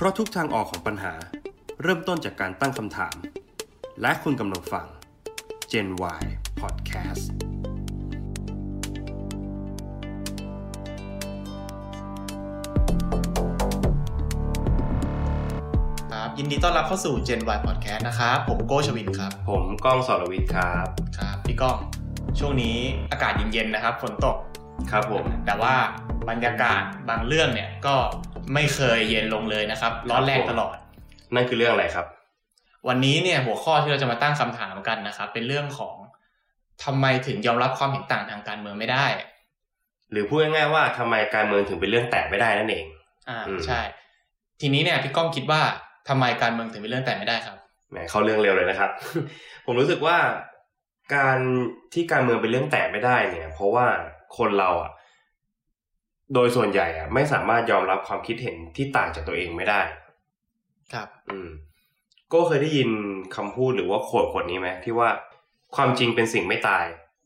เพราะทุกทางออกของปัญหาเริ่มต้นจากการตั้งคำถาม และคุณกำลังฟัง Gen Y Podcast ครับยินดีต้อนรับเข้าสู่ Gen Y Podcast นะครับ ผมโก้ชวินครับ ผมก้องสรวิทย์ครับครับพี่ก้องช่วงนี้อากาศเย็นๆนะครับฝนตกครับผมแต่ว่าบรรยากาศบางเรื่องเนี่ยก็ ไม่เคยเย็นลงเลยนะครับ ร้อนแรงตลอด นั่นคือเรื่องอะไรครับ วันนี้เนี่ยหัวข้อที่เราจะมาตั้งคำถามกันนะครับ เป็นเรื่องของทำไมถึงยอมรับความเห็นต่างทางการเมืองไม่ได้ หรือพูดง่ายๆว่าทำไมการเมืองถึงเป็นเรื่องแตกไม่ได้นั่นเอง อ่าอืมใช่ ทีนี้เนี่ยพี่ก้องคิดว่าทำไมการเมืองถึงเป็นเรื่องแต่ไม่ได้ครับแหมเข้าเรื่องเร็วเลยนะครับ ผมรู้สึกว่าการที่การเมืองเป็นเรื่องแตกไม่ได้เนี่ย เพราะว่าคนเราอะ โดยส่วนใหญ่อะไม่สามารถยอมรับความคิดเห็นที่ต่างจากตัวเองไม่ได้ ครับ อืม ก็เคยได้ยินคำพูดหรือว่าโขดขวดนี้ไหมที่ว่าความจริงเป็นสิ่งไม่ตาย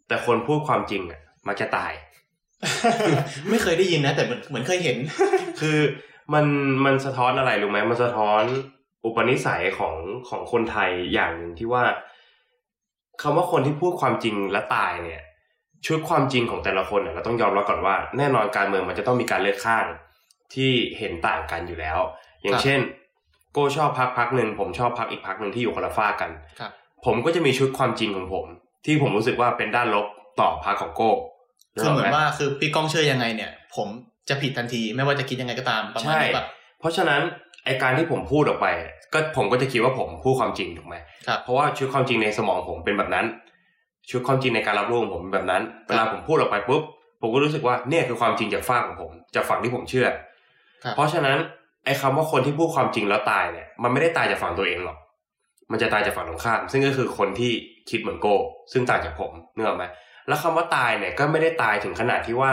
แต่คนพูดความจริงอะมักจะตาย ไม่เคยได้ยินนะ แต่เหมือนเหมือนเคยเห็น คือมันมันสะท้อนอะไรรู้ไหมมันสะท้อนอุปนิสัยของของคนไทยอย่างหนึ่งที่ว่าคำว่าคนที่พูดความจริงและตายเนี่ย ชุดความจริงของแต่ละคนเนี่ยเราต้องยอมรับก่อนว่า แน่นอนการเมืองมันจะต้องมีการเลือกข้างที่เห็นต่างกันอยู่แล้ว อย่าคงรับเช่น โก้ชอบพักพักหนึ่งผมชอบพักอีกพักหนึ่งที่อยู่คนละฝ้ากกันครับผมก็จะมีชุดความจริงของผม ที่ผมรู้สึกว่าเป็นด้านลบต่อพักของโก้คือเหมือนกกไว่าคือพี่ก้องเชื่อยังไงเนี่ย ผมจะผิดทันทีไม่ว่าจะคิดยังไงก็ตามประมาณใช่นี้แบบเพราะฉะนั้นไอการที่ผมพูดออกไป ก็ผมก็จะคิดว่าผมพูดความจริงถูกไหมครับเพราะว่าชุดความจริงในสมองผมเป็นแบบนั้น ชุดความจริงในการรับรู้ของผมเป็นแบบนั้นเวลาผมพูดออกไปปุ๊บผมก็รู้สึกว่าเนี่ยคือความจริงจากฝั่งของผมจากฝั่งที่ผมเชื่อครับเพราะฉะนั้นไอ้คำว่าคนที่พูดความจริงแล้วตายเนี่ย มันไม่ได้ตายจากฝั่งตัวเองหรอก มันจะตายจากฝั่งตรงข้าม ซึ่งก็คือคนที่คิดเหมือนโก้ซึ่งต่างจากผมเนื้ออกไหมแล้วคำว่าตายเนี่ยก็ไม่ได้ตายถึงขนาดที่ว่า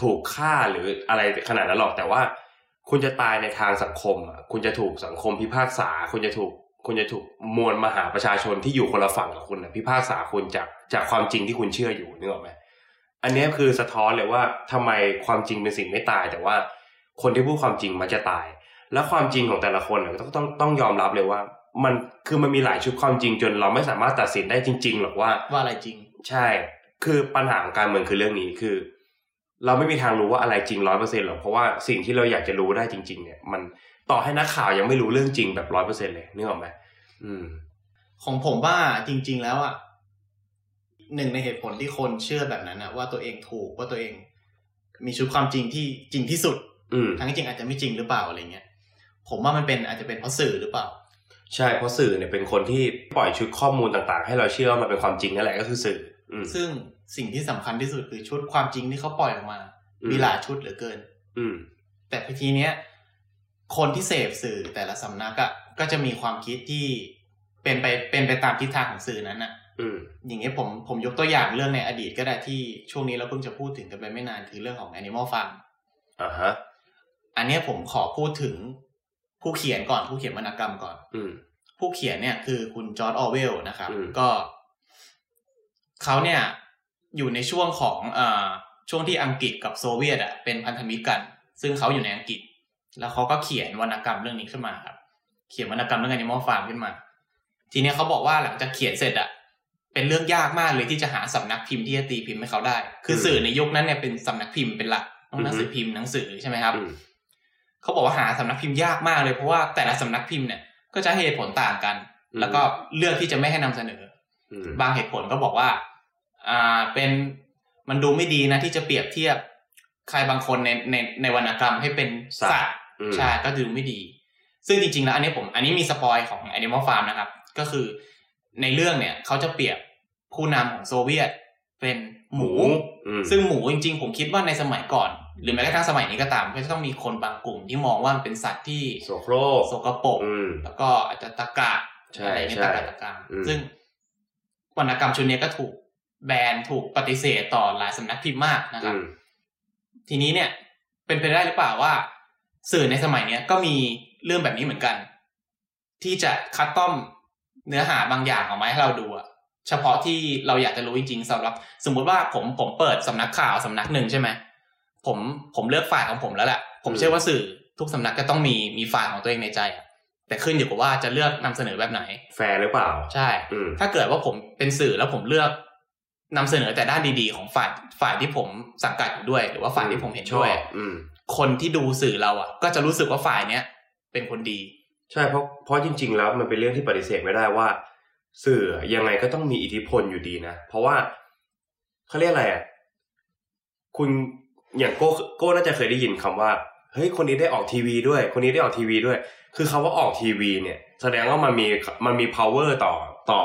ถูกฆ่าหรืออะไรขนาดนั้นหรอกแต่ว่า คุณจะตายในทางสังคมอะคุณจะถูกสังคมพิพากษา คุณจะถูก คุณจะถูกมวลมหาประชาชนที่อยู่คนละฝั่งกับคุณนะพิพากษาคุณจากจากความจริงที่คุณเชื่ออยู่นึกออกไหมอันเนี้ยคือสะท้อนเลยว่าทำไมความจริงเป็นสิ่งไม่ตาย แต่ว่าคนที่พูดความจริงมันจะตาย แล้วความจริงของแต่ละคนน่ะต้องต้องต้องยอมรับเลยว่า มันคือมันมีหลายชุดความจริงจนเราไม่สามารถตัดสินได้จริง ๆ หรอกว่าว่าอะไรจริง ใช่ คือปัญหาของการเมืองคือเรื่องนี้คือ เราไม่มีทางรู้ว่าอะไรจริงร้อยเปอร์เซ็นต์หรอกเพราะว่าสิ่งที่เราอยากจะรู้ได้จริง ๆ เนี่ย มัน ต่อให้นักข่าวยังไม่รู้เรื่องจริงแบบร้อยเปอร์เซ็นต์เลยนึกออกไหมอืม ของผมว่าจริง ๆ แล้วอะหนึ่งในเหตุผลที่คนเชื่อแบบนั้นอะว่าตัวเองถูกว่าตัวเอง มีชุดความจริงที่จริงที่สุดอืมทั้งที่จริงอาจจะไม่จริงหรือเปล่าอะไรเงี้ยผมว่ามันเป็นอาจจะเป็นเพราะสื่อหรือเปล่า ใช่เพราะสื่อเนี่ยเป็นคนที่ปล่อยชุดข้อมูลต่างๆ ให้เราเชื่อว่ามันเป็นความจริงนั่นแหละก็คือสื่ออืมซึ่งสิ่งที่สำคัญที่สุดคือชุดความจริงที่เขาปล่อยออกมาอืมมีหลายชุดเหลือเกิน อืมแต่ทีเนี้ย คนที่เสพสื่อแต่ละสำนักอะก็จะมีความคิดที่เป็นไปเป็นไปตามทิศทางของสื่อนั้นอะอืมอย่างเงี้ยผมผมยกตัวอย่างเรื่องในอดีตก็ได้ที่ช่วงนี้เราเพิ่งจะพูดถึงกันไปไม่นานคือเรื่องของ Animal Farm อ่าฮะอันเนี้ยผมขอพูดถึงผู้เขียนก่อนผู้เขียนวรรณกรรมก่อน อืมผู้เขียนเนี่ยคือคุณ George Orwell นะครับอืมก็เขาเนี่ยอยู่ในช่วงของเอ่อช่วงที่อังกฤษกับโซเวียตอะเป็นพันธมิตรกัน ซึ่งเขาอยู่ในอังกฤษ แล้วเขาก็เขียนวรรณกรรมเรื่องนี้ขึ้นมาครับ เขียนวรรณกรรมเรื่อง Animal Farm ขึ้นมา ทีเนี้ยเขาบอกว่าหลังจากเขียนเสร็จอะเป็นเรื่องยากมากเลยที่จะหาสำนักพิมพ์ที่จะตีพิมพ์ให้เขาได้ คือสื่อในยุคนั้นเนี่ยเป็นสำนักพิมพ์เป็นหลักต้องหนังสือพิมพ์หนังสือใช่ไหมครับอืมเขาบอกว่าหาสำนักพิมพ์ยากมากเลยเพราะว่าแต่ละสำนักพิมพ์เนี่ยก็จะให้เหตุผลต่างกัน แล้วก็เลือกที่จะไม่ให้นำเสนออืมบางเหตุผลก็บอกว่า อ่าเป็นมันดูไม่ดีนะที่จะเปรียบเทียบใครบางคนในในในวรรณกรรมให้เป็นสัตว์อืม ใช่ก็ดูไม่ดี ซึ่งจริงๆแล้วอันนี้ผมอันนี้มีสปอยของ Animal Farm นะครับ ก็คือในเรื่องเนี่ยเขาจะเปรียบผู้นำของโซเวียตเป็นหมูอืมซึ่งหมูจริงๆ ผมคิดว่าในสมัยก่อน หรือแม้กระทั่งสมัยนี้ก็ตาม ก็จะต้องมีคนบางกลุ่มที่มองว่ามันเป็นสัตว์ที่โสโครกสกปรกอืมแล้วก็อาจจะตะกะใช่อะไรเงี้ยใช่ตะกะตะกามอืมซึ่งวรรณกรรมชุดนี้ก็ถูกแบนถูกปฏิเสธต่อหลายสำนักพิมพ์มากนะครับอืมทีนี้เนี่ย เป็นไปได้หรือเปล่าว่า สื่อในสมัยเนี้ยก็มีเรื่องแบบนี้เหมือนกัน ที่จะคัดต้อมเนื้อหาบางอย่างออกมาให้เราดูอะเฉพาะที่เราอยากจะรู้จริงๆสำหรับ สมมุติว่าผมผมเปิดสำนักข่าวสำนักหนึ่งใช่ไหมผมผมเลือกฝ่ายของผมแล้วแหละผมเชื่อว่าสื่อทุกสำนักก็ต้องมีมีฝ่ายของตัวเองในใจอะแต่ขึ้นอยู่กับว่าจะเลือกนำเสนอแบบไหน แฟร์หรือเปล่า ใช่อืมถ้าเกิดว่าผมเป็นสื่อแล้วผมเลือกนำเสนอแต่ด้านดีๆ ของฝ่ายฝ่ายที่ผมสังกัดอยู่ด้วย หรือว่าฝ่ายที่ผมเห็นด้วยชอบอืม คนที่ดูสื่อเราอะ ก็จะรู้สึกว่าฝ่ายเนี้ยเป็นคนดี ใช่เพราะเพราะจริง ๆ แล้วมันเป็นเรื่องที่ปฏิเสธไม่ได้ว่า สื่อยังไงก็ต้องมีอิทธิพลอยู่ดีนะเพราะว่าเขาเรียกอะไรอะคุณอย่างโก้โก้น่าจะเคยได้ยินคำว่าเฮ้ยคนนี้ได้ออกทีวีด้วย คนนี้ได้ออกทีวีด้วย คือคาว่าออกทีวี เนี่ย แสดงว่ามันมีมันมี power ต่อต่อ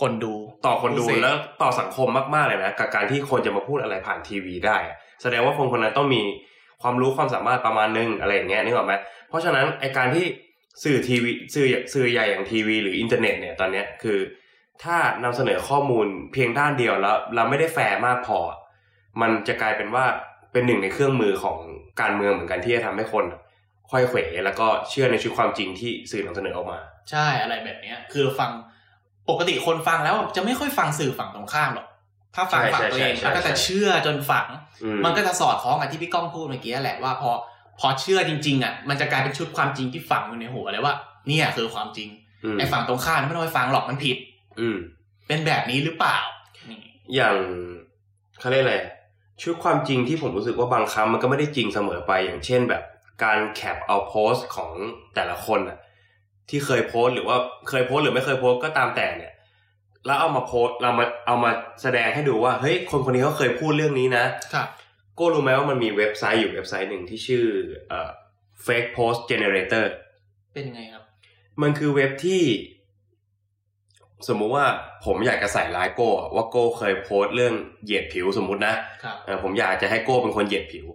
คนดูต่อคนดูผู้เสพแล้วต่อสังคมมากๆเลยนะกับการที่คนจะมาพูดอะไรผ่านทีวีได้อะแสดงว่าคนคนนั้นต้องมี ความรู้ความสามารถประมาณนึงอะไรอย่างเงี้ยนึกออกไหมเพราะฉะนั้นไอการที่สื่อทีวีสื่อสื่อใหญ่อย่างทีวี หรืออินเทอร์เน็ตเนี่ยตอนเนี้ยคือ ถ้านำเสนอข้อมูลเพียงด้านเดียวแล้ว เราไม่ได้แฟร์มากพอ มันจะกลายเป็นว่าเป็นหนึ่งในเครื่องมือของการเมืองเหมือนกันที่จะทำให้คนไขว้เขวแล้วก็เชื่อในชุดความจริงที่สื่อนำเสนอออกมา ใช่อะไรแบบเนี้ยคือฟังปกติคนฟังแล้วจะไม่ค่อยฟังสื่อฝั่งตรงข้ามหรอก ถ้าฟังใช่ฝั่งตัวเองใช่ใช่แล้วก็จะใช่เชื่อจนฝังอืมันก็จะสอดคล้องกับที่พี่ก้องพูดเมื่อกี้แหละว่าพอพอเชื่อจริง ๆอะมันจะกลายเป็นชุดความจริงที่ฝังอยู่ในหัวเลยว่าเนี่ยคือความจริงมไอ้ฝั่งตรงข้ามไม่ต้องไปฟังหรอกมันผิด อืม เป็นแบบนี้หรือเปล่านี่อย่างเขาเรียกอะไรชุดความจริงที่ผมรู้สึกว่าบางครั้งมันก็ไม่ได้จริงเสมอไปอย่างเช่นแบบ การแคปเอาโพสต์ของแต่ละคนอะที่เคยโพสต์หรือว่าเคยโพสต์หรือไม่เคยโพสต์ก็ตามแต่เนี่ย แล้วเอามาโพสต์เรามาเอามาแสดงให้ดูว่าเฮ้ยคนคนนี้เขาเคยพูดเรื่องนี้นะครับโก็รู้ไหมว่ามันมีเว็บไซต์อยู่เว็บไซต์หนึ่งที่ชื่อเอ่อ fake post generator เป็นยังไงครับ มันคือเว็บที่ สมมุติว่าผมอยากจะใส่ร้ายโก้อะว่าโก้เคยโพสต์เรื่องเหยียดผิวสมมุตินะครับเออผมอยากจะให้โก้เป็นคนเหยียดผิว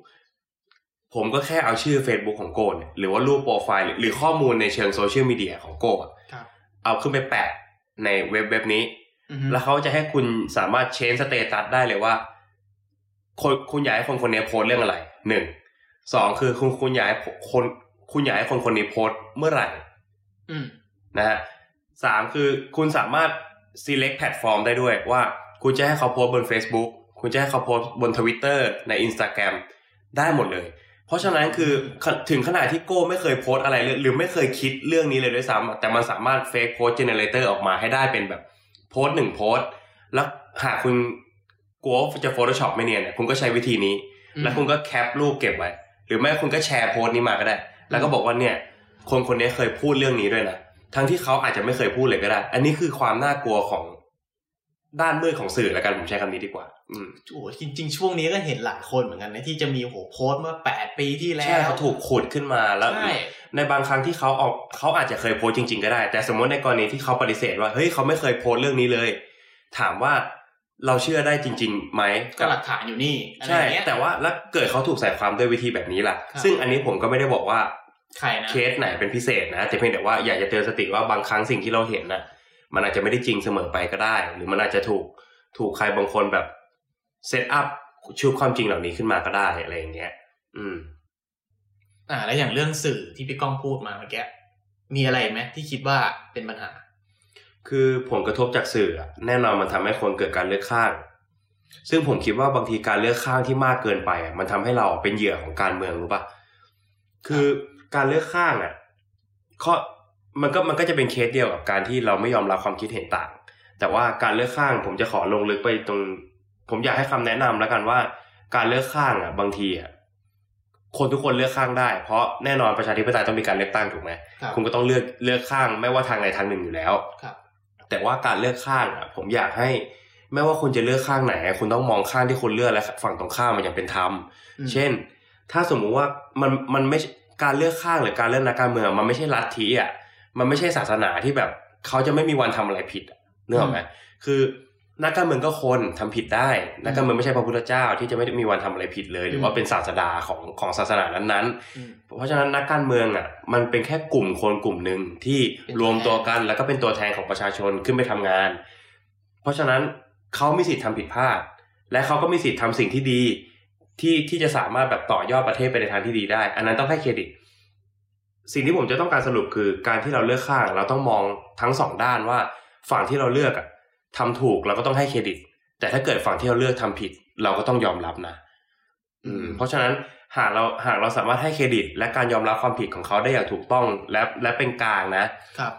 ผมก็แค่เอาชื่อ Facebook ของโก้เนี่ยหรือว่ารูปโปรไฟล์หรือหรือข้อมูลในเชิงโซเชียลมีเดียของโก้อะครับเอาขึ้นไปแปะ ในเว็บเว็บนี้อือฮึแล้วเขาจะให้คุณสามารถ change status ได้เลยว่าคนคุณอยากให้คนคนนี้โพสต์เรื่องอะไรหนึ่งสองคือคุณคุณอยากให้คนคุณอยากให้คนคนนี้โพสต์เมื่อไหร่อืมนะฮะสามคือคุณสามารถ select แพลตฟอร์มได้ด้วยว่า คุณจะให้เขาโพสต์บน Facebook คุณจะให้เขาโพสต์บน Twitter ใน Instagram ได้หมดเลย เพราะฉะนั้นคือขถึงขนาดที่โก้ไม่เคยโพสต์อะไรเลยหรือไม่เคยคิดเรื่องนี้เลยด้วยซ้ำอะแต่มันสามารถ fake post generator ออกมาให้ได้เป็นแบบโพสต์หนึ่งโพสต์แล้วหากคุณกลัวว่าจะ Photoshop ไม่เนียนเนี่ยคุณก็ใช้วิธีนี้ แล้วคุณก็แคปรูปเก็บไว้ หรือไม่คุณก็แชร์โพสต์นี้มาก็ได้ แล้วก็บอกว่าเนี่ย คนคนนี้เคยพูดเรื่องนี้ด้วยนะทั้งที่เขาอาจจะไม่เคยพูดเลยก็ได้ อันนี้คือความน่ากลัวของ ด้านมืดของสื่อแล้วกันผมใช้คำนี้ดีกว่า อืมโอ้โหจริง ๆ ช่วงนี้ก็เห็นหลายคนเหมือนกันนะที่จะมีโหโพสต์เมื่อแปดปีที่แล้วใช่เขาถูกขุดขึ้นมาแล้วใช่ในบางครั้งที่เขาออกเขาอาจจะเคยโพสต์จริง ๆ ก็ได้ แต่สมมติในกรณีที่เขาปฏิเสธว่าเฮ้ยเขาไม่เคยโพสต์เรื่องนี้เลย ถามว่าเราเชื่อได้จริงๆไหมก็หลักฐานอยู่นี่อะไรอใช่ย่างเงี้ยแต่ว่าแล้วเกิดเขาถูกใส่ความด้วยวิธีแบบนี้ล่ะครับซึ่งอันนี้ผมก็ไม่ได้บอกว่าใครนะเคสไหนเป็นพิเศษนะแต่เพียงแต่ว่าอยากจะเตือนสติว่าบางครั้งสิ่งที่เราเห็นน่ะ มันอาจจะไม่ได้จริงเสมอไปก็ได้ หรือมันอาจจะถูกถูกใครบางคนแบบเซตอัพชุดความจริงเหล่านี้ขึ้นมาก็ได้อะไรอย่างเงี้ย อืม อ่า แล้วอย่างเรื่องสื่อที่พี่ก้องพูดมาเมื่อกี้มีอะไรไหมที่คิดว่าเป็นปัญหา คือผลกระทบจากสื่ออะแน่นอนมันทำให้คนเกิดการเลือกข้าง ซึ่งผมคิดว่าบางทีการเลือกข้างที่มากเกินไปอะมันทำให้เราเป็นเหยื่อของการเมืองรู้ปะคือการเลือกข้างอะข้อ มันก็มันก็จะเป็นเคสเดียวกับการที่เราไม่ยอมรับความคิดเห็นต่าง แต่ว่าการเลือกข้างผมจะขอลงลึกไปตรง ผมอยากให้คำแนะนำแล้วกันว่า การเลือกข้างอะ บางทีอะคนทุกคนเลือกข้างได้ เพราะแน่นอนประชาธิปไตยต้องมีการเลือกตั้งถูกไหมครับคุณก็ต้องเลือกเลือกข้าง ไม่ว่าทางใดทางหนึ่งอยู่แล้วครับแต่ว่าการเลือกข้างอะ ผมอยากให้ไม่ว่าคุณจะเลือกข้างไหน คุณต้องมองข้างที่คุณเลือกและฝั่งตรงข้ามมันอย่างเป็นธรรมอืมเช่น ถ้าสมมุติว่ามันมันไม่ใช่การเลือกข้างหรือการเลือกนักการเมืองมันไม่ใช่ลัทธิอะ มันไม่ใช่ศาสนาที่แบบเขาจะไม่มีวันทำอะไรผิดอะนึกออกไหมคือนักการเมืองก็คนทำผิดได้นักการเมืองไม่ใช่พระพุทธเจ้าที่จะไม่ได้มีวันทำอะไรผิดเลย หรือว่าเป็นศาสดาของของศาสนานั้นๆอืมเพราะฉะนั้นนักการเมืองอะ มันเป็นแค่กลุ่มคนกลุ่มหนึ่งที่เป็นตัวรวมตัวแทนกัน แล้วก็เป็นตัวแทนของประชาชนขึ้นไปทำงาน เพราะฉะนั้นเขามีสิทธิ์ทำผิดพลาด และเขาก็มีสิทธิ์ทำสิ่งที่ดี ที่ที่จะสามารถแบบต่อยอดประเทศไปในทางที่ดีได้ อันนั้นต้องให้เครดิต สิ่งที่ผมจะต้องการสรุปคือการที่เราเลือกข้าง เราต้องมองทั้งสองด้านว่าฝั่งที่เราเลือกอะทำถูกเราก็ต้องให้เครดิต แต่ถ้าเกิดฝั่งที่เราเลือกทำผิด เราก็ต้องยอมรับนะ อืม เพราะฉะนั้นหากเราหากเราสามารถให้เครดิต และการยอมรับความผิดของเขาได้อย่างถูกต้องและและเป็นกลางนะครับ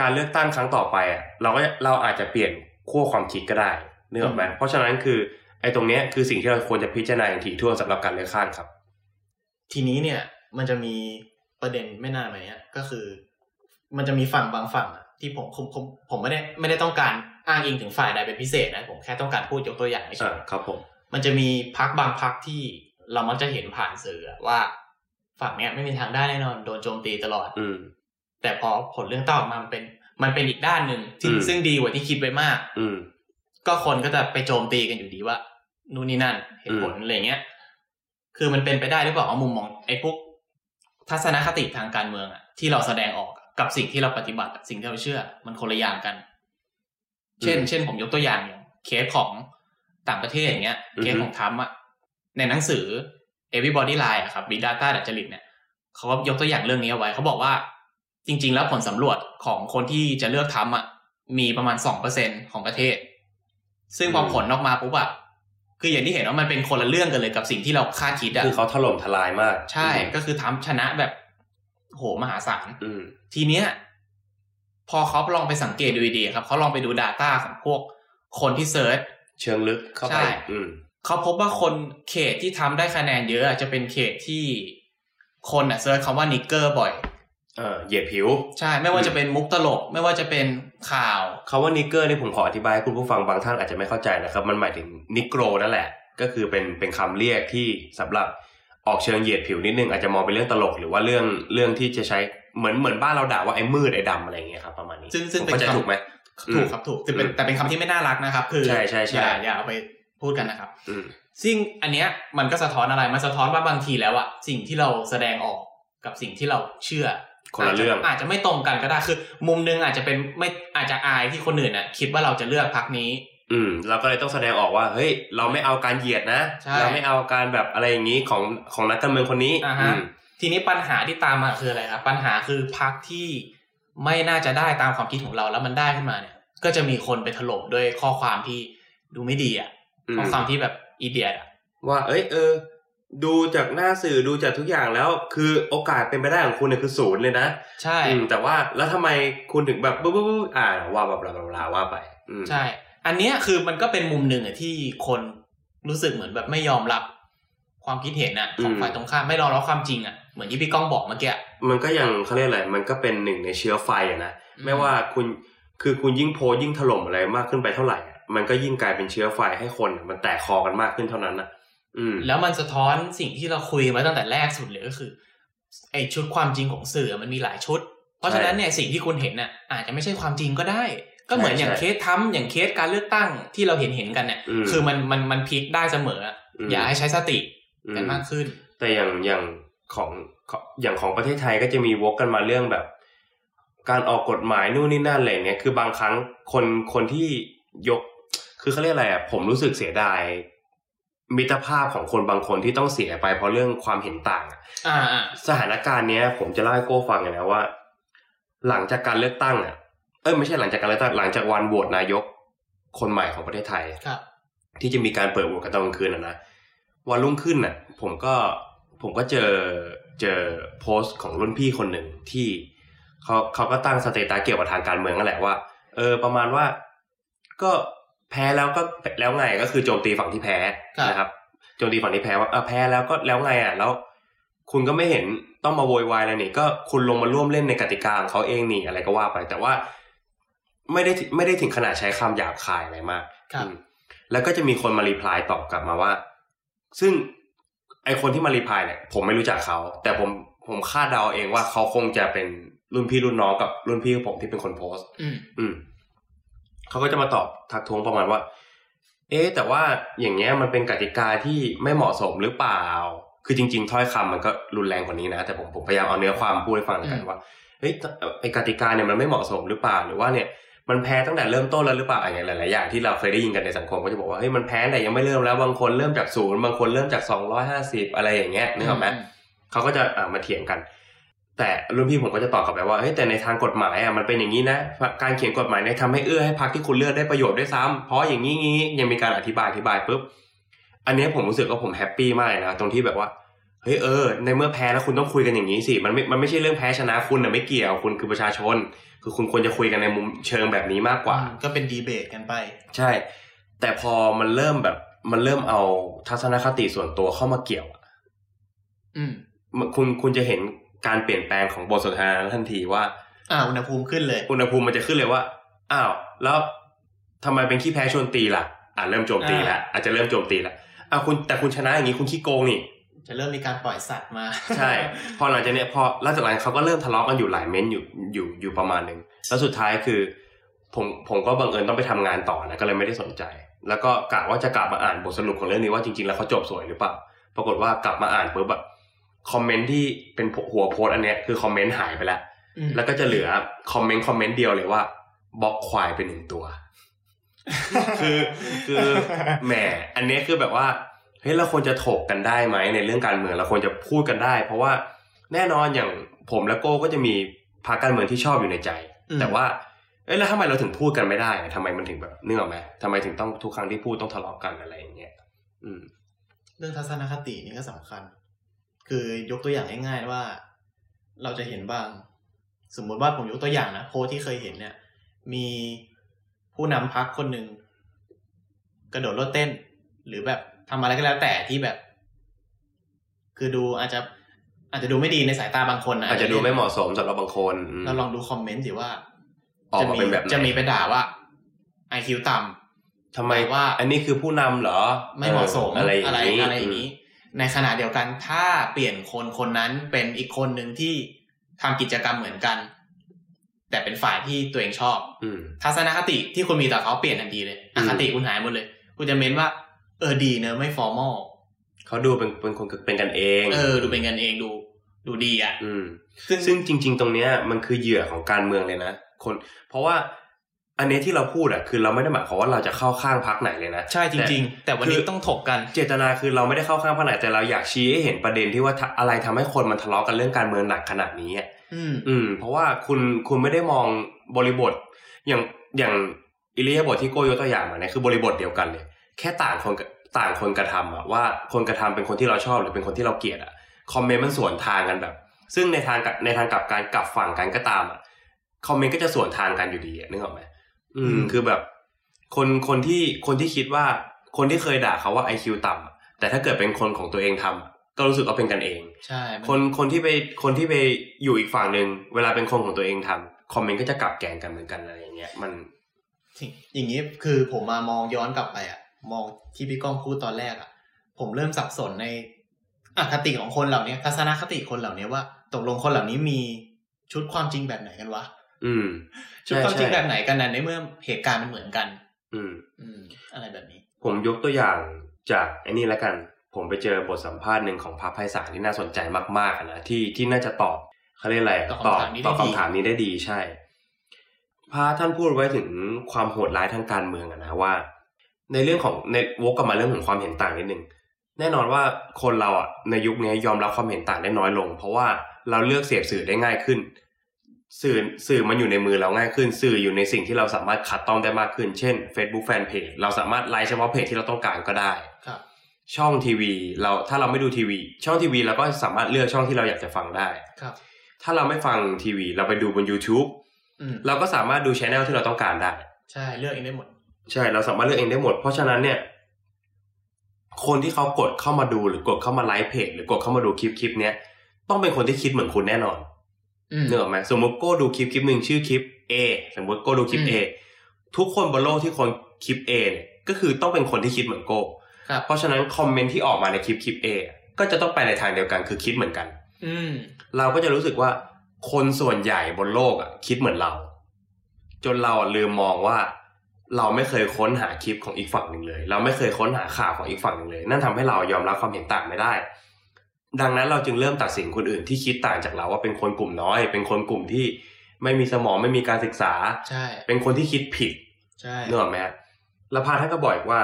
การเลือกตั้งครั้งต่อไปอะเราก็เราอาจจะเปลี่ยนขั้วความคิดก็ได้นึกออกไหมอืมเพราะฉะนั้นคือไอ้ตรงเนี้ยคือสิ่งที่เราควรจะพิจารณาอย่างถี่ถ้วนสำหรับการเลือกข้างครับ ทีนี้เนี่ยมันจะมี ประเด็นไม่นานมาเนี้ยก็คือ มันจะมีฝั่งบางฝั่งอะที่ผมผมผมผมไม่ได้ไม่ได้ต้องการอ้างอิงถึงฝ่ายใดเป็นพิเศษนะผมแค่ต้องการพูดยกตัวอย่างเฉอ่ายครับ ผม มันจะมีพักบางพักที่เรามักจะเห็นผ่านสื่ออะว่าฝั่งเนี้ยไม่มีทางได้แน่นอนโดนโจมตีตลอด อืมแต่พอผลเรื่องตั้งออกมามันเป็น มันเป็นอีกด้านหนึ่งที่อืมซึ่งดีกว่าที่คิดไว้มาก อืมก็คนก็จะไปโจมตีกันอยู่ดีว่านู่นนี่นั่นเหตุผลอะไรเงี้ย คือมันเป็นไปได้หรือเปล่าเอามุมมองไอ้พวก ทัศนคติทางการเมืองอะที่เราแสดงออกกับสิ่งที่เราปฏิบัติอะสิ่งที่เราเชื่อ มันคนละอย่างกัน เช่นอืมเช่นผมยกตัวอย่างอย่างเคสของต่างประเทศอย่างเงี้ยอือฮึเคสของทรัมป์อะในหนังสือ Everybody Lie อะครับ Big Data ดัจจริตเนี่ยเขาก็ยกตัวอย่างเรื่องนี้เอาไว้เขาบอกว่า จริง ๆ แล้วผลสำรวจของคนที่จะเลือกทรัมป์อะมีประมาณสองเปอร์เซ็นของประเทศ ซึ่งพออืมผลออกมาปุ๊บอะ คืออย่างที่เห็นว่ามันเป็นคนละเรื่องกันเลยกับสิ่งที่เราคาดคิดอะคือเขาถล่มทลายมาก ใช่ ก็คือทำชนะแบบโหมหาศาลอืมทีเนี้ย พอเขาลองไปสังเกตดูดีๆครับเขาลองไปดู Data ของพวกคนที่ search เชิงลึกเข้าใช่ไปอืมเขาพบว่าคนเขตที่ทำได้คะแนนเยอะอะจะเป็นเขตที่คนอะ search คำว่า nigger บ่อย เออเหยียดผิว ใช่ ไม่ว่าจะเป็นมุกตลก ไม่ว่าจะเป็นคำว่า nigger นี่ผมขออธิบายให้คุณผู้ฟังบางท่านอาจจะไม่เข้าใจนะครับ มันหมายถึงนิโกรนั่นแหละ ก็คือเป็นเป็นคำเรียกที่สำหรับออกเชิงเหยียดผิวนิดนึงอาจจะมองเป็นเรื่องตลกหรือว่าเรื่องเรื่องที่จะใช้เหมือนเหมือนบ้านเราด่าว่าไอ้มืดไอ้ดำอะไรอย่างเงี้ยครับประมาณนี้ซึ่งซึ่งผมเป็นเข้าใจคำถูกไหมถูกครับถูกแต่เป็นอืมแต่เป็นคำที่ไม่น่ารักนะครับ คือใช่ใช่ใช่อย่าอย่าเอาไปพูดกันนะครับอืมซึ่งอันเนี้ยมันก็สะท้อนอะไรมันสะท้อนว่าบางทีแล้วอะสิ่งที่เราแสดงออกกับสิ่งที่เราเชื่อ คนละเรื่องาจจะอาจจะไม่ตรงกันก็ได้คือ มุมหนึงอาจจะเป็นไม่อาจจะอายที่คนอื่นน่ะคิดว่าเราจะเลือกพักนี้ อืม เราก็เลยต้องแสดงออกว่าเฮ้ยเราไม่เอาการเหยียดนะใช่เราไม่เอาการแบบอะไรอย่างนี้ของของนักการเมืองคนนี้อ่าฮะอืมทีนี้ปัญหาที่ตามมาคืออะไรครับปัญหาคือพักที่ไม่น่าจะได้ตามความคิดของเราแล้วมันได้ขึ้นมาเนี่ย ก็จะมีคนไปถล่มด้วยข้อความที่ดูไม่ดีอะอืมข้อความที่แบบอีเดียอะว่า เอ้ยเออ ดูจากหน้าสื่อดูจากทุกอย่างแล้ว คือโอกาสเป็นไปได้ของคุณเนี่ยคือศูนย์เลยนะ ใช่อืมแต่ว่าแล้วทำไมคุณถึงแบบปุ๊บปุ๊บปุ๊บอ่าว่าแบบบลาบลาบลาว่าไปอืมใช่ อันเนี้ยคือมันก็เป็นมุมหนึ่งอะที่คนรู้สึกเหมือนแบบไม่ยอมรับความคิดเห็นอะของฝ่ายตรงข้ามไม่ยอมรับความจริงอะเหมือนที่พี่ก้องบอกเมื่อกี้มันก็ยังเขาเรียกอะไรมันก็เป็นหนึ่งในเชื้อไฟอะนะอืมไม่ว่าคุณคือคุณยิ่งโพสต์ยิ่งถล่มอะไรมากขึ้นไปเท่าไหร่อะมันก็ยิ่งกลายเป็นเชื้อไฟให้คนมันแตกคอกันมากขึ้นเท่านั้นอะอืม แล้วมันสะท้อนสิ่งที่เราคุยมาตั้งแต่แรกสุดเลยก็คือ ไอชุดความจริงของสื่อมันมีหลายชุด เพราะฉะนั้นเนี่ยสิ่งที่คุณเห็นน่ะอาจจะไม่ใช่ความจริงก็ได้ ก็เหมือนอย่างใช่เคสทำอย่างเคสการเลือกตั้งที่เราเห็นเห็นๆกันเนี่ยอืมคือมันมันมันพลิกได้เสมออะมอย่าให้ใช้สติอืกันมากขึ้น แต่อย่างอย่างของของอย่างของประเทศไทยก็จะมีวกกันมาเรื่องแบบ การออกกฎหมายนู่นนี่นั่นอะไรเงี้ยคือบางครั้งคนคนที่ยก คือเขาเรียกอะไรอะผมรู้สึกเสียดาย มิตรภาพของคนบางคนที่ต้องเสียไปเพราะเรื่องความเห็นต่างอะอ่าอ่าสถานการณ์เนี้ย ผมจะเล่าให้โก้ฟังเลยนะว่า หลังจากการเลือกตั้งอะ เอ้ยไม่ใช่หลังจากการเลือกตั้งหลังจากวันโหวตนายกคนใหม่ของประเทศไทยครับ ที่จะมีการเปิดโหวตกันตอนกลางคืนอะนะวันรุ่งขึ้นน่ะ ผมก็ผมก็เจอเจอโพสต์ของรุ่นพี่คนหนึ่งที่เขาเขาก็ตั้งสเตตัสเกี่ยวกับทางการเมืองนั่นแหละว่า เออ ประมาณว่า ก็แพ้แล้วก็แล้วไงก็คือโจมตีฝั่งที่แพ้ ครับ นะครับโจมตีฝั่งที่แพ้ว่าเออแพ้แล้วก็แล้วไงอ่ะ แล้ว คุณก็ไม่เห็นต้องมาโวยวายอะไรนี่ก็คุณลงมาร่วมเล่นในกติกาของเขาเองนี่อะไรก็ว่าไป แต่ว่าไม่ได้ไม่ได้ถึงขนาดใช้คำหยาบคายอะไรมาก ครับ อืมแล้วก็จะมีคนมารีプライตอบกลับมาว่า ซึ่งไอคนที่มารีプライเนี่ย ผมไม่รู้จักเขา แต่ผมผมคาดเดาเองว่าเขาคงจะเป็นรุ่นพี่รุ่นน้องกับรุ่นพี่ผมที่เป็นคนโพสต์ อืม อืม เขาก็จะมาตอบทักท้วงประมาณว่า เอ๊ะแต่ว่าอย่างเงี้ยมันเป็นกติกาที่ไม่เหมาะสมหรือเปล่า คือจริง ๆ ถ้อยคำมันก็รุนแรงกว่านี้นะ แต่ผมผมพยายามเอาเนื้อความพูดให้ฟังแล้วกันว่าเฮ้ยไอกติกาเนี่ยมันไม่เหมาะสมหรือเปล่าหรือว่าเนี่ยมันแพ้ตั้งแต่เริ่มต้นแล้วหรือเปล่าอะไรหลาย ๆ อย่างที่เราเคยได้ยินกันในสังคมก็จะบอกว่าเฮ้ยมันแพ้แต่ยังไม่เริ่มแล้วบางคนเริ่มจากศูนย์บางคนเริ่มจากสองร้อยห้าสิบอะไรอย่างเงี้ยนึกออกไหมเขาก็จะอ่ามาเถียงกัน แต่รุ่นพี่ผมก็จะตอบกลับไปว่าเฮ้ยแต่ในทางกฎหมายอะมันเป็นอย่างนี้นะ การเขียนกฎหมายเนี่ยทำให้เอื้อให้พรรคที่คุณเลือกได้ประโยชน์ด้วยซ้ำเพราะอย่างนี้งี้ยังมีการอธิบายอธิบายปุ๊บอันเนี้ยผมรู้สึกว่าผมแฮปปี้มากเลยนะตรงที่แบบว่าเฮ้ยเออในเมื่อแพ้แล้วคุณต้องคุยกันอย่างนี้สิมันไม่มันไม่ใช่เรื่องแพ้ชนะคุณน่ะไม่เกี่ยวคุณคือประชาชน คือคุณควรจะคุยกันในมุมเชิงแบบนี้มากกว่าอืมก็เป็นดีเบตกันไป ใช่ แต่พอมันเริ่มแบบมันเริ่มเอาทัศนคติส่วนตัวเข้ามาเกี่ยวอะอืมมันคุณคุณจะเห็น การเปลี่ยนแปลงของบทสนทนานั้นทันทีว่าอ่าอุณหภูมิขึ้นเลย อุณหภูมิมันจะขึ้นเลยว่าอ้าวแล้วทำไมเป็นขี้แพ้ชวนตีล่ะ อ่าเริ่มโจมตีแล้วอาจจะเริ่มโจมตีแล้วอ่าคุณแต่คุณชนะอย่างนี้คุณขี้โกงนี่ จะเริ่มมีการปล่อยสัตว์มา ใช่ พอหลังจากเนี้ยพอหลังจากนั้นเขาก็เริ่มทะเลาะกันอยู่หลายเม้นต์อยู่อยู่อยู่ประมาณหนึ่งแล้วสุดท้ายคือ ผมผมก็บังเอิญต้องไปทำงานต่อนะก็เลยไม่ได้สนใจ แล้วก็กะว่าจะกลับมาอ่านบทสรุปของเรื่องนี้ว่าจริงๆแล้วเขาจบสวยหรือเปล่าปรากฏว่ากลับมาอ่านปุ๊บแบบ คอมเมนต์ที่เป็นหัวโพสต์อันเนี้ยคือคอมเมนต์หายไปแล้วอืมแล้วก็จะเหลือคอมเมนต์คอมเมนต์เดียวเลยว่าบล็อกควายเป็นหนึ่งตัว คือคือแหมอันเนี้ยคือแบบว่าเฮ้ยเราควรจะถกกันได้ไหมในเรื่องการเมืองเราควรจะพูดกันได้ เพราะว่าแน่นอนอย่างผมและโก้ก็จะมีพรรคการเมืองที่ชอบอยู่ในใจอืมแต่ว่าเอ้ยแล้วทำไมเราถึงพูดกันไม่ได้อะทำไมมันถึงแบบเนื่องไหมทำไมถึงต้องทุกครั้งที่พูดต้องทะเลาะกันอะไรอย่างเงี้ยอืม เรื่องทัศนคตินี่ก็สำคัญ คือยกตัวอย่างง่ายๆว่า เราจะเห็นบ้าง สมมุติว่าผมยกตัวอย่างนะโพสต์ที่เคยเห็นเนี่ย มีผู้นำพักคนหนึ่งกระโดดโลดเต้น หรือแบบทำอะไรก็แล้วแต่ที่แบบ คือดูอาจจะอาจจะดูไม่ดีในสายตาบางคนนะอาจจะดูไม่เหมาะสมสำหรับบางคนอืมเราลองดูคอมเมนต์สิว่าออกจะมามีเป็นแบบไหนจะมีไปด่าว่าไอคิวต่ำทำไมแต่ว่า อันนี้คือผู้นำเหรอ ไม่เหมาะสมอะไรอย่างอะไรนี้อะไรอย่างนี้ ในขณะเดียวกันถ้าเปลี่ยนคนคนนั้นเป็นอีกคนหนึ่งที่ทำกิจกรรมเหมือนกัน แต่เป็นฝ่ายที่ตัวเองชอบอืมทัศนคติที่คุณมีต่อเขาเปลี่ยนทันทีเลยออืมคติคุณหายหมดเลย คุณจะเม้นว่า เออดีเนอะไม่ฟอร์มอลเขาดูเป็นเป็นคนเป็นกันเอง เออ ดูเป็นกันเองดูดูดีอะ อืม ซึ่งซึ่งจริง ๆ ตรงเนี้ย มันคือเหยื่อของการเมืองเลยนะคน เพราะว่า อันเนี้ยที่เราพูดอะคือเราไม่ได้หมายความว่าเราจะเข้าข้างพักไหนเลยนะใช่จริง ๆ แต่วันนี้คือต้องถกกัน เจตนาคือเราไม่ได้เข้าข้างพักไหนแต่เราอยากชี้ให้เห็นประเด็นที่ว่าทะอะไรทำให้คนมันทะเลาะกันเรื่องการเมืองหนักขนาดนี้อะอืมอืม เพราะว่าคุณคุณไม่ได้มองบริบท อย่างอย่างอิริยาบถที่โกยกตัวอย่างมาเนี่ยคือบริบทเดียวกันเลย แค่ต่างคนต่างคนกระทำอะว่าคนกระทำเป็นคนที่เราชอบหรือเป็นคนที่เราเกลียดอะคอมเมนต์มันสวนทางกันแบบ ซึ่งในทางกับในทางกลับการกลับฝั่งกันก็ตามอะคอมเมนต์ก็จะสวนทางกันอยู่ดีอะนึกออกไหม อืมอืม คือแบบ คนคนที่คนที่คิดว่า คนที่เคยด่าเขาว่าไอคิวต่ำอะแต่ถ้าเกิดเป็นคนของตัวเองทำอะก็รู้สึกว่าเป็นกันเอง ใช่มัคนคนที่ไปคนที่ไปอยู่อีกฝั่งหนึ่งเวลาเป็นคนของตัวเองทำคอมเมนต์ก็จะกลับแกงกันเหมือนกันอะไรอย่างเงี้ยมันอย่างนี้คือผมมามองย้อนกลับไปอะมองที่พี่ก้องพูดตอนแรกอะผมเริ่มสับสนในอคติของคนเหล่านี้ทัศนคติคนเหล่านี้ว่า ตกลงคนเหล่านี้มีชุดความจริงแบบไหนกันวะ อืมชุดใช่ความจริงใช่แบบไหนกันนะในเมื่อเหตุการณ์มันเหมือนกัน อืม อืม อะไรแบบนี้ ผมยกตัวอย่างจากไอ้นี่แล้วกัน ผมไปเจอบทสัมภาษณ์หนึ่งของพระไพศาลที่น่าสนใจมากๆอะนะที่ที่น่าจะตอบเขาเรียกอะไรตอบคำถามนี้ได้ตอบดีคำถามนี้ได้ดีใช่ พระท่านพูดไว้ถึงความโหดร้ายทางการเมืองอะนะว่า ในเรื่องของในวกกลับมาเรื่องของความเห็นต่างนิดนึงแน่นอนว่าคนเราอะในยุคนี้ยอมรับความเห็นต่างได้น้อยลง เพราะว่าเราเลือกเสพสื่อได้ง่ายขึ้น สื่อสื่อมันอยู่ในมือเราง่ายขึ้น สื่ออยู่ในสิ่งที่เราสามารถคัดต้องได้มากขึ้น เช่น Facebook Fanpage เราสามารถไลค์เฉพาะเพจที่เราต้องการก็ได้ครับช่องทีวีเราถ้าเราไม่ดูทีวี ช่องทีวีเราก็สามารถเลือกช่องที่เราอยากจะฟังได้ครับ ถ้าเราไม่ฟังทีวี เราไปดูบน YouTube อืมเราก็สามารถดูช anel ที่เราต้องการได้ ใช่เลือกเองได้หมด ใช่เราสามารถเลือกเองได้หมด เพราะฉะนั้นเนี่ย คนที่เขากดเข้ามาดูหรือกดเข้ามาไลค์เพจหรือกดเข้ามาดูคลิปคลิปเนี้ยต้องเป็นคนที่คิดเหมือนคุณแน่นอนอืม เนกอะไหมสมมติโก้ดูคลิปคลิปหนึ่งชื่อคลิป A สมมติโก้ดูคลิปอืม A ทุกคนบนโลกที่คนคลิป A เนี่ยก็คือต้องเป็นคนที่คิดเหมือนโก้ครับเพราะฉะนั้นคอมเมนต์ที่ออกมาในคลิปคลิป A ก็จะต้องไปในทางเดียวกันคือคิดเหมือนกัน อืมเราก็จะรู้สึกว่าคนส่วนใหญ่บนโลกอะ คิดเหมือนเรา จนเราอะลืมมองว่า เราไม่เคยค้นหาคลิปของอีกฝั่งหนึ่งเลย เราไม่เคยค้นหาข่าวของอีกฝั่งหนึ่งเลย นั่นทำให้เรายอมรับความเห็นต่างไม่ได้ ดังนั้นเราจึงเริ่มตัดสินคนอื่นที่คิดต่างจากเราว่าเป็นคนกลุ่มน้อย เป็นคนกลุ่มที่ไม่มีสมองไม่มีการศึกษาใช่เป็นคนที่คิดผิดใช่นึกออกไหมฮะแล้วพาท่านก็บอกอีกว่า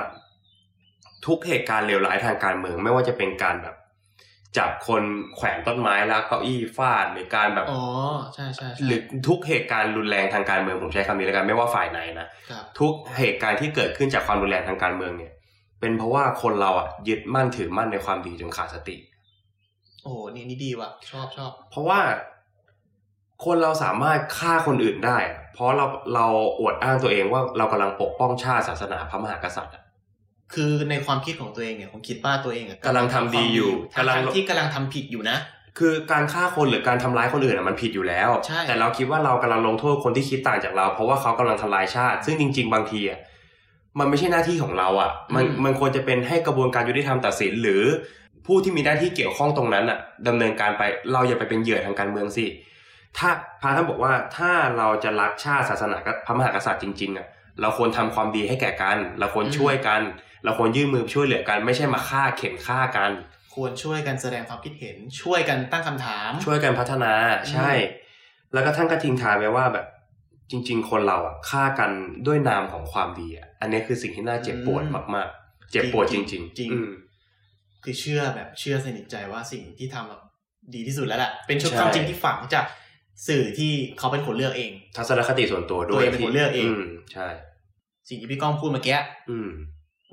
ทุกเหตุการณ์เลวร้ายทางการเมืองไม่ว่าจะเป็นการแบบจับคนแขวนต้นไม้แล้วเก้าอี้ฟาดหรือการแบบอ๋อใช่ใช่ใช่หรือทุกเหตุการณ์รุนแรงทางการเมืองผมใช้คำนี้แล้วกันไม่ว่าฝ่ายไหนนะครับทุกเหตุการณ์ที่เกิดขึ้นจากความรุนแรงทางการเมืองเนี่ย เป็นเพราะว่าคนเราอะยึดมั่นถือมั่นในความดีจนขาดสติ โอ้นี่นี่ดีว่ะ ชอบชอบ เพราะว่าคนเราสามารถฆ่าคนอื่นได้อะเพราะเราเราอวดอ้างตัวเองว่าเรากำลังปกป้องชาติศาสนาพระมหากษัตริย์อะคือในความคิดของตัวเองเนี่ยผมคิดว่าตัวเองอะกำลังทำดีอยู่กำลังกำลังที่กำลังทำผิดอยู่นะ คือการฆ่าคนหรือการทำร้ายคนอื่นอะมันผิดอยู่แล้วใช่แต่เราคิดว่าเรากำลังลงโทษคนที่คิดต่างจากเรา เพราะว่าเขากำลังทำลายชาติ ซึ่งจริง ๆ บางทีอะมันไม่ใช่หน้าที่ของเราอะมันมันควรจะเป็นให้กระบวนการยุติธรรมตัดสินหรือ ผู้ที่มีหน้าที่เกี่ยวข้องตรงนั้นอะดำเนินการไปเราอย่าไปเป็นเหยื่อทางการเมืองสิถ้าพระท่านบอกว่าถ้าเราจะรักชาติศาสนาพระมหากษัตริย์จริงๆอะเราควรทำความดีให้แก่กัน เราควรช่วยกัน เราควรยื่นมือช่วยเหลือกัน ไม่ใช่มาฆ่าเข็นฆ่ากัน ควรช่วยกันแสดงความคิดเห็น ช่วยกันตั้งคำถาม ช่วยกันพัฒนาใช่ แล้วก็ท่านก็ทิ้งท้ายไว้ว่าแบบจริง ๆ คนเราอะฆ่ากันด้วยนามของความดีอะอันนี้คือสิ่งที่น่าเจ็บปวดอืมมากๆ เจ็บปวดจริงจริงๆจริงอืม คือเชื่อแบบเชื่อสนิทใจว่าสิ่งที่ทำแบบดีที่สุดแล้วแหละเป็นชุดใช่ความจริงที่ฝังจากสื่อที่เขาเป็นคนเลือกเอง ทัศนคติส่วนตัวด้วตัวยเองเป็นคนเลือกเองมใช่ สิ่งที่พี่ก้องพูดเมื่อกี้อืม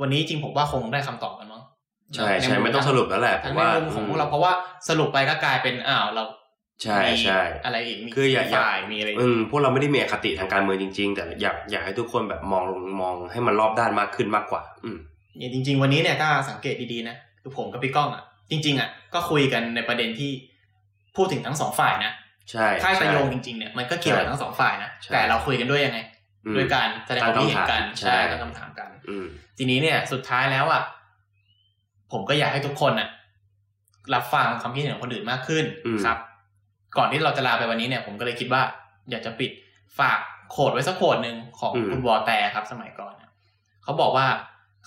วันนี้จริงผมว่าคงได้คำตอบกันมั้งใช่ใช่ไม่ต้องสรุปแล้วแหละผทั้งมในว่ามุมของพวกเราเพราะว่าสรุปไปก็กลายเป็นอ้าวเราใช่ใช่มีอะไรอีกมีคืออย่าอย่าฝ่ายมีอะไรอืมพวกเราไม่ได้มีอคติทางการเมืองจริง ๆ แต่อยากอยากให้ทุกคนแบบมองมองให้มันรอบด้านมากขึ้นมากกว่า อืมอย่างจริง ๆ วันนี้เนี่ยถ้าสังเกตดีๆนะ คือผมกับพี่ก้องอะ จริง ๆอะก็คุยกันในประเด็นที่พูดถึงทั้งสองฝ่ายนะใช่ค่ายประโยงใช่จริงๆเนี่ยมันก็เกี่ยวกับทั้งสองฝ่ายนะใช่แต่เราคุยกันด้วยยังไงอืมด้วยการแสดงความคิดเห็นกันตั้งคำถามใช่ใช่ตั้งคำถามกันอืมทีนี้เนี่ย สุดท้ายแล้วอะผมก็อยากให้ทุกคนอะรับฟังความคิดเห็นของคนอื่นมากขึ้นอืมครับ ก่อนที่เราจะลาไปวันนี้เนี่ย ผมก็เลยคิดว่า อยากจะปิดฝากโคดไว้สักโคดหนึ่งของคุณวอแต่ครับสมัยก่อนนะเขาบอกว่า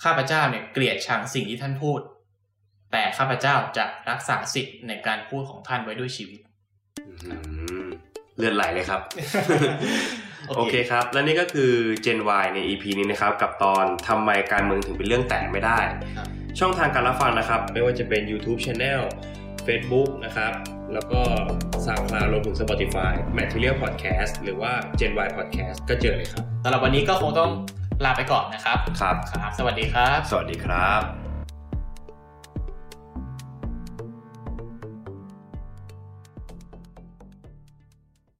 ข้าพเจ้าเนี่ยเกลียดชังสิ่งที่ท่านพูด แต่ข้าพเจ้าจะรักษาสิทธิ์ในการพูดของท่านไว้ด้วยชีวิตอืมเลือดไหลเลยครับ โอโอเคเคครับ และนี่ก็คือ Gen Y ใน EP นี้นะครับ กับตอนทำไมการเมืองถึงเป็นเรื่องแตกไม่ได้ครับช่องทางการรับฟังนะครับ ไม่ว่าจะเป็น YouTube Channel Facebook นะครับ แล้วก็ SoundCloud รวมถึง Spotify Material Podcast หรือว่า Gen Y Podcast ก็เจอเลยครับสำหรับวันนี้ก็คงต้องลาไปก่อนนะครับ ครับครับสวัสดีครับ สวัสดีครับ